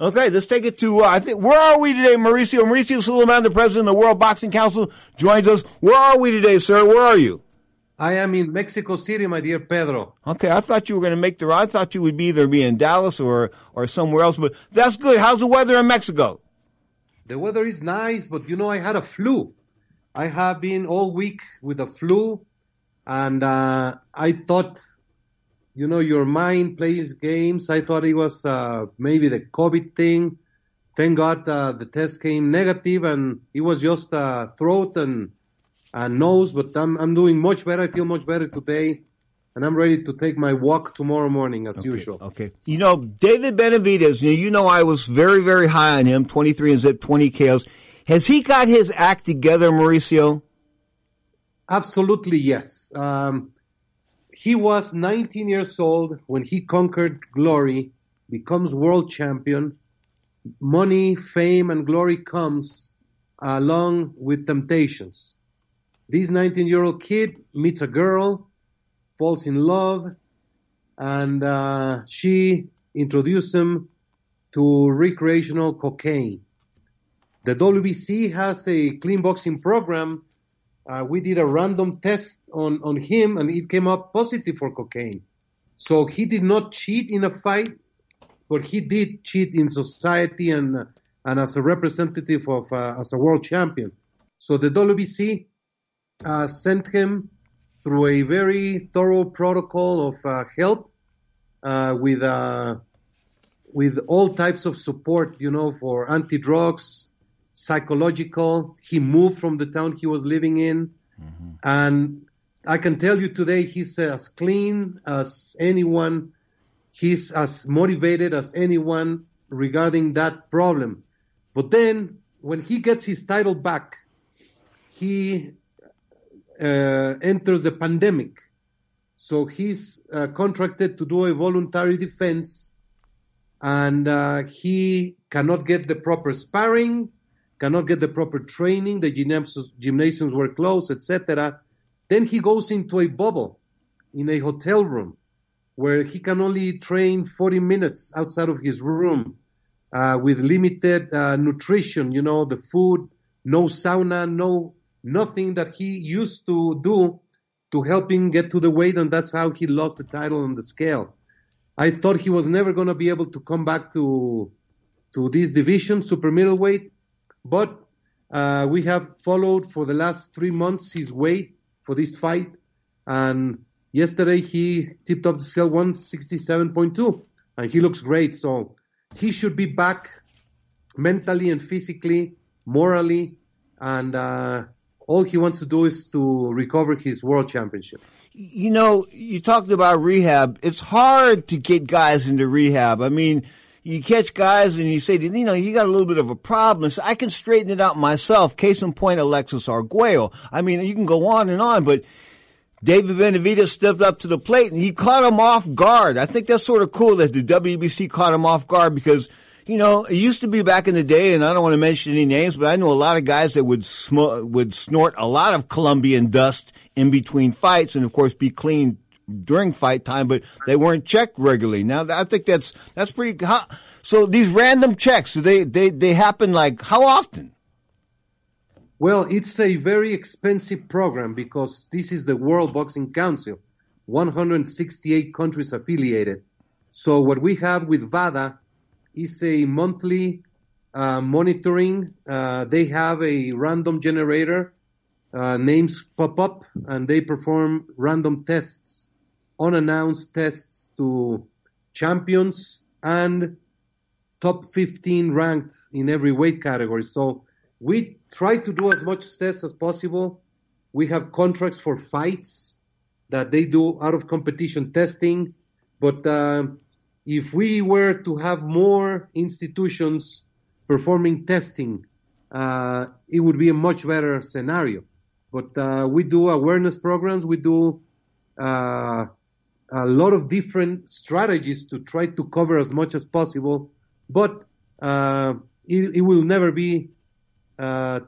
Okay, let's take it to, uh, I think, where are we today, Mauricio? Mauricio Sulaimán, the president of the World Boxing Council, joins us. Where are we today, sir? Where are you? I am in Mexico City, my dear Pedro. Okay, I thought you were going to make the, ride. I thought you would be either be in Dallas or, or somewhere else, but that's good. How's the weather in Mexico? The weather is nice, but you know, I had a flu. I have been all week with a flu, and uh, I thought you know, your mind plays games. I thought it was uh, maybe the COVID thing. Thank God uh, the test came negative and it was just uh, throat and, and nose, but I'm, I'm doing much better. I feel much better today and I'm ready to take my walk tomorrow morning as okay, usual. Okay. You know, David Benavidez, you know, you know I was very, very high on him, 23 and zip, 20 KOs. Has he got his act together, Mauricio? Absolutely, yes. Um, he was 19 years old when he conquered glory, becomes world champion. Money, fame, and glory comes along with temptations. This 19 year old kid meets a girl, falls in love, and uh, she introduces him to recreational cocaine. The WBC has a clean boxing program uh, we did a random test on, on him and it came up positive for cocaine. So he did not cheat in a fight, but he did cheat in society and, and as a representative of, uh, as a world champion. So the WBC uh, sent him through a very thorough protocol of uh, help uh, with, uh, with all types of support, you know, for anti-drugs, psychological. He moved from the town he was living in. Mm-hmm. And I can tell you today, he's as clean as anyone. He's as motivated as anyone regarding that problem. But then when he gets his title back, he uh, enters a pandemic. So he's uh, contracted to do a voluntary defense and uh, he cannot get the proper sparring cannot get the proper training, the gymnasiums, were closed, etc. Then he goes into a bubble in a hotel room where he can only train 40 minutes outside of his room uh, with limited uh, nutrition, you know, the food, no sauna, no nothing that he used to do to help him get to the weight, and that's how he lost the title on the scale. I thought he was never going to be able to come back to to this division, super middleweight. But uh, we have followed for the last three months his weight for this fight, and yesterday he tipped up the scale 167.2, and he looks great. So he should be back mentally and physically, morally, and uh, all he wants to do is to recover his world championship. You know, you talked about rehab. It's hard to get guys into rehab. I mean, you catch guys and you say, you know, you got a little bit of a problem. So I can straighten it out myself. Case in point, Alexis Arguello. I mean, you can go on and on, but David Benavidez stepped up to the plate and he caught him off guard. I think that's sort of cool that the WBC caught him off guard because, you know, it used to be back in the day, and I don't want to mention any names, but I know a lot of guys that would sm- would snort a lot of Colombian dust in between fights, and of course be clean during fight time, but they weren't checked regularly. Now, I think that's that's pretty. How, so these random checks, they they they happen like how often? Well, it's a very expensive program because this is the World Boxing Council, 168 countries affiliated. So what we have with VADA is a monthly uh, monitoring. Uh, they have a random generator. Uh, names pop up and they perform random tests unannounced tests to champions and top 15 ranked in every weight category. So we try to do as much tests as possible. We have contracts for fights that they do out of competition testing. But uh, if we were to have more institutions performing testing, uh, it would be a much better scenario. But uh, we do awareness programs. We do uh, a lot of different strategies to try to cover as much as possible, but uh, it, it, will never be uh,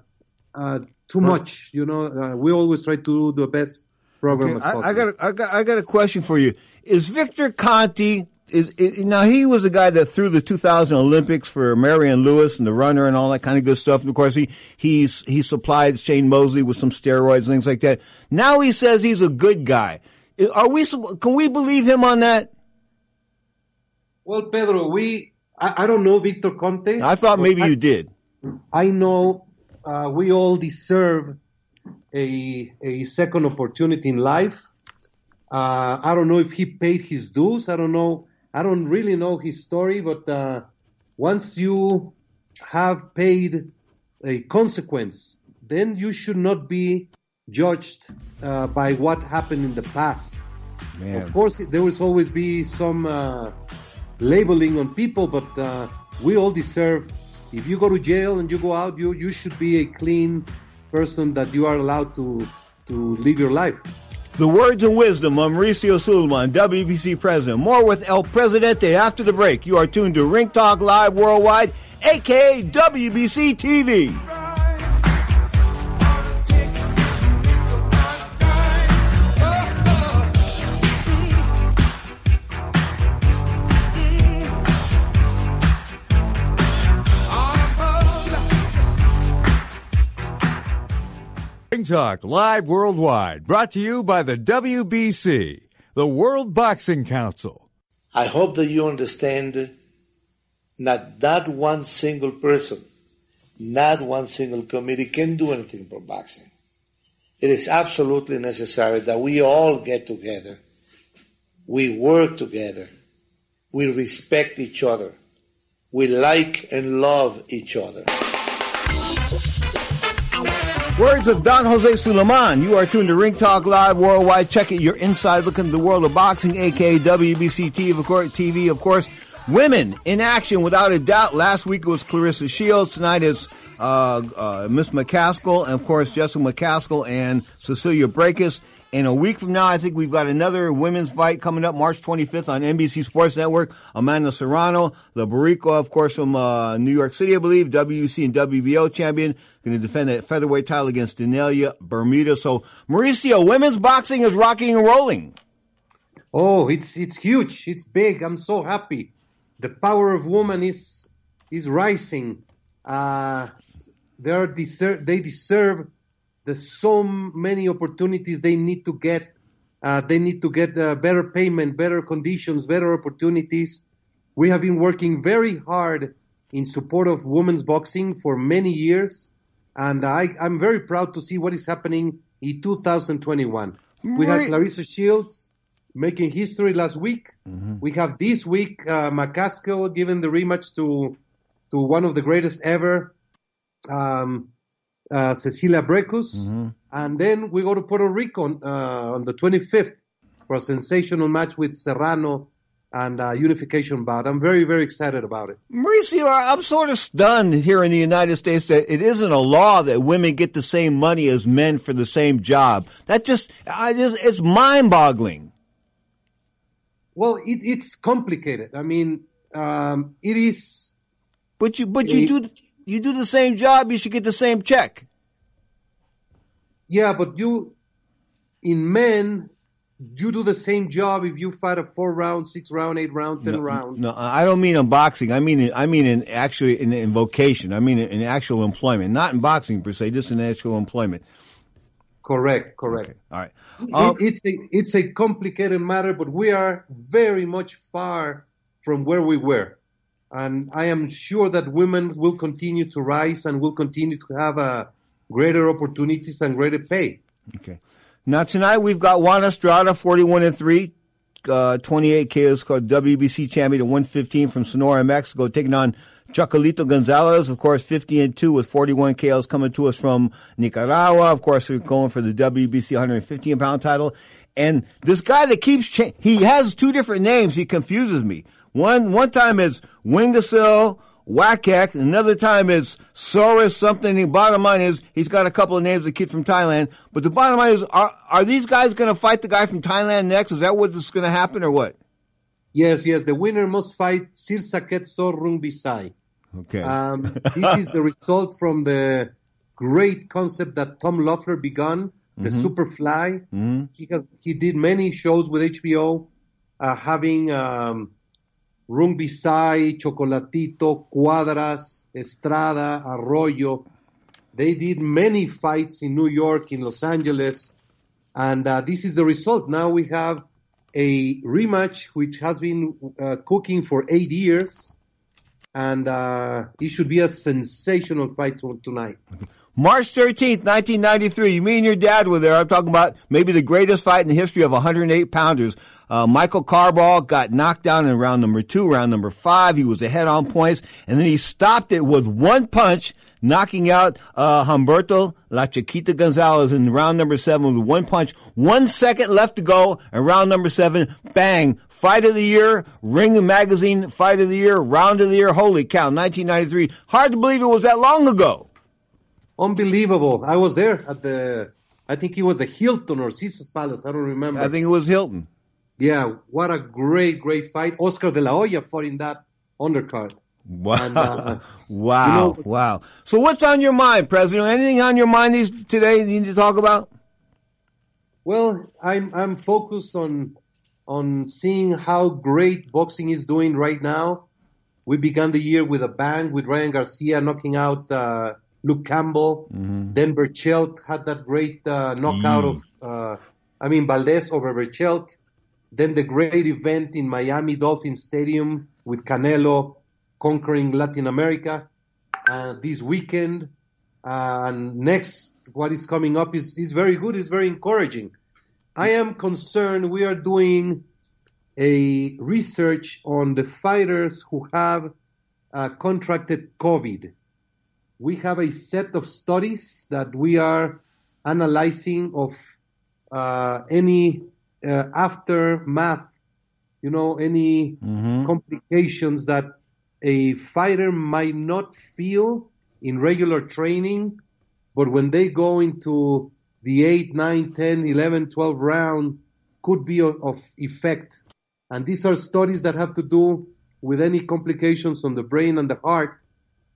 uh, too much. You know, uh, we always try to do the best program okay, as possible. I, I, got a, I got I got a question for you. Is Victor Conte is, is, now he was a guy that threw the 2000 Olympics for Marion Lewis and the runner and all that kind of good stuff. And of course, he he's he supplied Shane Mosley with some steroids and things like that. Now he says he's a good guy. Are we? Can we believe him on that? Well, Pedro, we I, I don't know Victor Conte. I thought maybe I, you did. I know uh, we all deserve a a second opportunity in life. Uh, I don't know if he paid his dues. I don't know I don't really know his story, but uh, once you have paid a consequence, then you should not be judged uh, by what happened in the past. Man. Of course, there will always be some uh, labeling on people, but uh, we all deserve. If you go to jail and you go out, you you should be a clean person that you are allowed to to live your life. The words and wisdom of Mauricio Sulaiman, WBC president. More with El Presidente after the break. You are tuned to Ring Talk Live Worldwide, aka WBC TV. Ring Talk live worldwide, brought to you by the WBC, the World Boxing Council. I hope that you understand that not one single person, not one single committee can do anything for boxing. It is absolutely necessary that we all get together. We work together. We respect each other. We like and love each other. Words of Don Jose Sulaiman. You are tuned to Ring Talk Live Worldwide. Check it. You're inside looking at the world of boxing, aka WBC TV, of course. Women in action, without a doubt. Last week it was Claressa Shields. Tonight is uh, uh, Miss McCaskill, and of course Jessica McCaskill and Cecilia Braekhus. In a week from now, I think we've got another women's fight coming up March 25th on NBC Sports Network. Amanda Serrano, the Boricua, of course, from uh, New York City, I believe, WBC and WBO champion, going to defend a featherweight title against Danelia Bermuda. So, Mauricio, women's boxing is rocking and rolling. Oh, it's it's huge. It's big. I'm so happy. The power of woman is is rising. Uh, they deserve they deserve there's so many opportunities they need to get. Uh, they need to get uh, better payment, better conditions, better opportunities. We have been working very hard in support of women's boxing for many years, and I, am very proud to see what is happening in 2021. Right. We had Claressa Shields making history last week. Mm-hmm. We have this week uh, McCaskill giving the rematch to to one of the greatest ever. Um, uh, Cecilia Braekhus. mm-hmm. and then we go to Puerto Rico on, uh, on the 25th for a sensational match with Serrano and uh, unification bout. I'm very, very excited about it. Mauricio, I'm sort of stunned here in the United States that it isn't a law that women get the same money as men for the same job. That just, I just it's mind-boggling. Well, it, it's complicated. I mean, um, it is. But you, but you do you do the same job, you should get the same check. Yeah, but you, in men, you do the same job if you fight a four round, six round, eight round, ten no, round. No, I don't mean in boxing. I mean, in, I mean in actually in, in vocation. I mean in, in, actual employment, not in boxing per se, just in actual employment. Correct, correct. Okay. All right. Um, it, it's a it's a complicated matter, but we are very much far from where we were and I am sure that women will continue to rise and will continue to have uh, greater opportunities and greater pay. Okay. Now tonight we've got Juan Estrada, 41 and 3, uh, 28 KOs called WBC champion at 115 from Sonora, Mexico, taking on Chocolatito Gonzalez, of course, 50 and 2 with 41 KOs coming to us from Nicaragua. Of course, we're going for the WBC 115 pound title. And this guy that keeps, cha- he has two different names. He confuses me. One one time it's Wingasil, Wakek. Another time it's Soros something. The bottom line is he's got a couple of names, a kid from Thailand. But the bottom line is, are are these guys going to fight the guy from Thailand next? Is that what's going to happen or what? Yes, yes. The winner must fight Srisaket Sor Rungvisai. Okay. Um, this is the result from the great concept that Tom Loeffler began, the mm-hmm. Superfly. Mm-hmm. He has he did many shows with HBO, uh, having um, Rungvisai, Chocolatito, Cuadras, Estrada, Arroyo. They did many fights in New York, in Los Angeles, and uh, this is the result. Now we have a rematch which has been uh, cooking for eight years, and uh, it should be a sensational fight to- tonight. March 13th, 1993. Me and your dad were there. I'm talking about maybe the greatest fight in the history of 108 pounders. Uh, Michael Carbajal got knocked down in round number two, round number five. He was ahead on points, and then he stopped it with one punch, knocking out uh, Humberto La Chiquita Gonzalez in round number seven with one punch. One second left to go, and round number seven, bang! Fight of the year, Ring Magazine Fight of the Year, Round of the Year. Holy cow! 1993. Hard to believe it was that long ago. Unbelievable. I was there at the, I think it was the Hilton or Caesar's Palace. I don't remember. I think it was Hilton. Yeah, what a great, great fight. Oscar de la Hoya fought in that undercard. Wow. And, uh, wow. you know- wow. So what's on your mind, President? Anything on your mind these, today you need to talk about? Well, I'm I'm focused on on seeing how great boxing is doing right now. We began the year with a bang with Ryan Garcia knocking out uh, Luke Campbell. Then Berchelt had that great uh, knockout of, uh, I mean, Valdez over Berchelt. Then the great event in Miami Dolphin Stadium with Canelo conquering Latin America. Uh, this weekend, uh, and next, what is coming up is, is very good, is very encouraging. I am concerned we are doing a research on the fighters who have uh, contracted COVID. We have a set of studies that we are analyzing of uh, any uh, aftermath, you know, any complications that a fighter might not feel in regular training, but when they go into the 8, 9, 10, 11, 12 round could be of, of effect. And these are studies that have to do with any complications on the brain and the heart,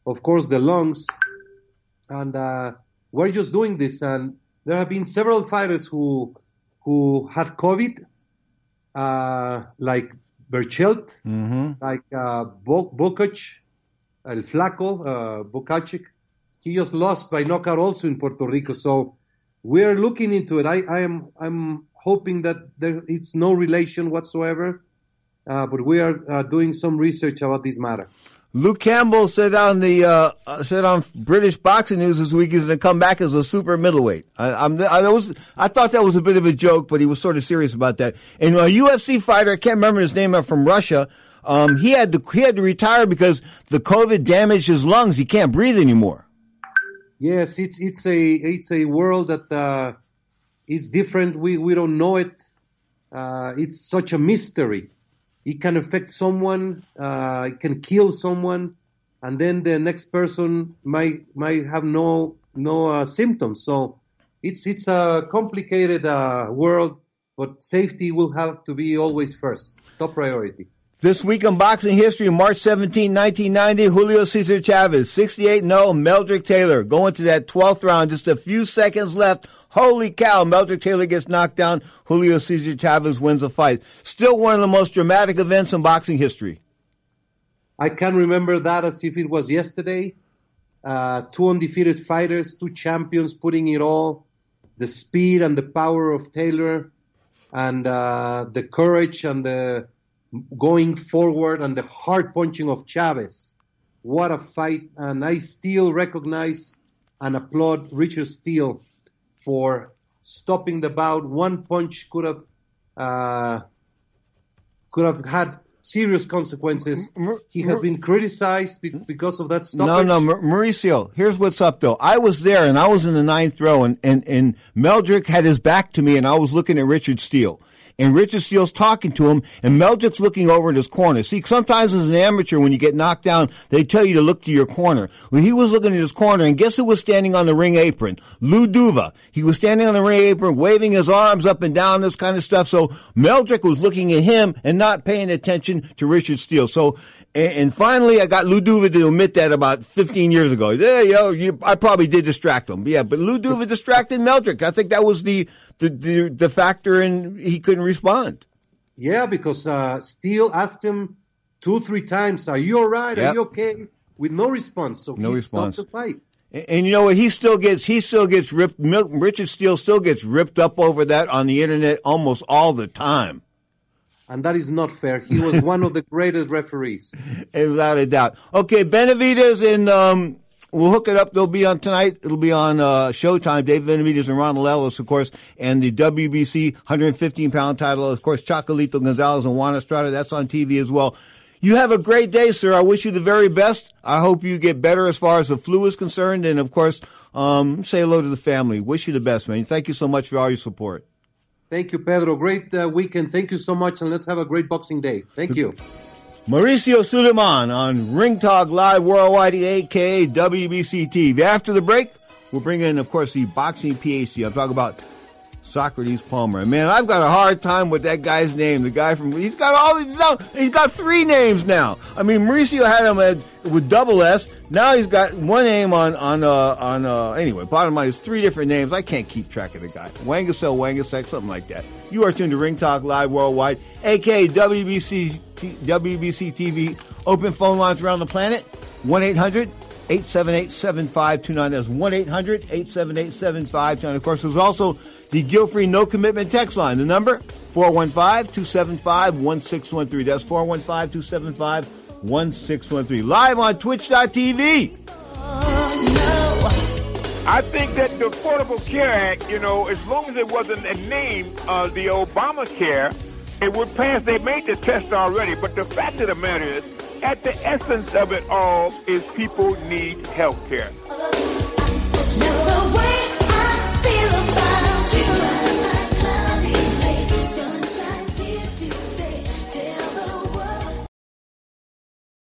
of course, the lungs. And uh, we're just doing this. And there have been several fighters who who had COVID, uh, like Berchelt, like uh, Bo- Bokac, El Flaco, uh, Bokacic. He just lost by knockout also in Puerto Rico. So we're looking into it. I, I am I'm hoping that there it's no relation whatsoever, uh, but we are uh, doing some research about this matter. Luke Campbell said on the uh, uh, said on British Boxing News this week he's going to come back as a super middleweight. I, I'm I was I thought that was a bit of a joke, but he was sort of serious about that. And a UFC fighter, I can't remember his name, uh, from Russia. Um, he had to he had to retire because the COVID damaged his lungs. He can't breathe anymore. Yes, it's it's a it's a world that uh, is different. We we don't know it. Uh, it's such a mystery. It can affect someone. Uh, it can kill someone, and then the next person might might have no no uh, symptoms. So it's it's a complicated uh, world, but safety will have to be always first, top priority. This week in boxing history, March 17, 1990, Julio Cesar Chavez, 68-0, Meldrick Taylor, going to that 12th round, just a few seconds left. Holy cow, Meldrick Taylor gets knocked down, Julio Cesar Chavez wins the fight. Still one of the most dramatic events in boxing history. I can remember that as if it was yesterday. Uh, two undefeated fighters, two champions putting it all. The speed and the power of Taylor, and uh, the courage and the going forward and the hard punching of Chavez. What a fight! And I still recognize and applaud Richard Steele for stopping the bout. One punch could have uh, could have had serious consequences. He has been criticized be- because of that No, stoppage. no, Mar- Mauricio, here's what's up though. I was there and I was in the ninth row and, and, and Meldrick had his back to me and I was looking at Richard Steele. And Richard Steele's talking to him and Meldrick's looking over in his corner. See, sometimes as an amateur, when you get knocked down, they tell you to look to your corner. When he was looking at his corner and guess who was standing on the ring apron? Lou Duva. He was standing on the ring apron, waving his arms up and down, this kind of stuff. So Meldrick was looking at him and not paying attention to Richard Steele. So and, and finally, I got Lou Duva to admit that about 15 years ago. Yeah, yo, you, I probably did distract him. Yeah, but Lou Duva distracted Meldrick. I think that was the, the, the, the factor and he couldn't respond. Yeah, because uh, Steele asked him two, three times. Are you all right? Yep. Are you okay? With no response. So No he response. stopped the fight. And, and you know what? He still gets he still gets ripped. Richard Steele still gets ripped up over that on the internet almost all the time. And that is not fair. He was one of the greatest referees. without a doubt. Okay, Benavidez and um, we'll hook it up. They'll be on tonight. It'll be on uh, Showtime. Dave Benavidez and Ronald Ellis, of course, and the WBC 115 pound title, of course, Chocolatito Gonzalez and Juan Estrada. That's on TV as well. You have a great day, sir. I wish you the very best. I hope you get better as far as the flu is concerned, and of course, um, say hello to the family. Wish you the best, man. Thank you so much for all your support. Thank you, Pedro. Great uh, weekend. Thank you so much, and let's have a great Boxing Day. Thank you. Mauricio Sulaiman on Ring Talk Live Worldwide, aka WBC TV. After the break, we'll bring in, of course, the boxing PhD. I'll talk about Socrates Palmer. And man, I've got a hard time with that guy's name. The guy from he's got all these now. He's got three names now. I mean, Mauricio had him at, with double S. Now he's got one name on on uh, on uh, anyway. Bottom line is three different names. I can't keep track of the guy. Wangasel, Wangasek, something like that. You are tuned to Ring Talk Live Worldwide, aka WBC T- WBC TV. Open phone lines around the planet. One 800 878 7529. That's 1 800 878 7529. Of course, there's also the guilt free no commitment text line. The number 415 275 1613. That's 415 275 1613. Live on twitch.tv. I think that the Affordable Care Act, you know, as long as it wasn't a name, uh, the Obamacare, it would pass. They made the test already, but the fact of the matter is, at the essence of it all, is people need health care.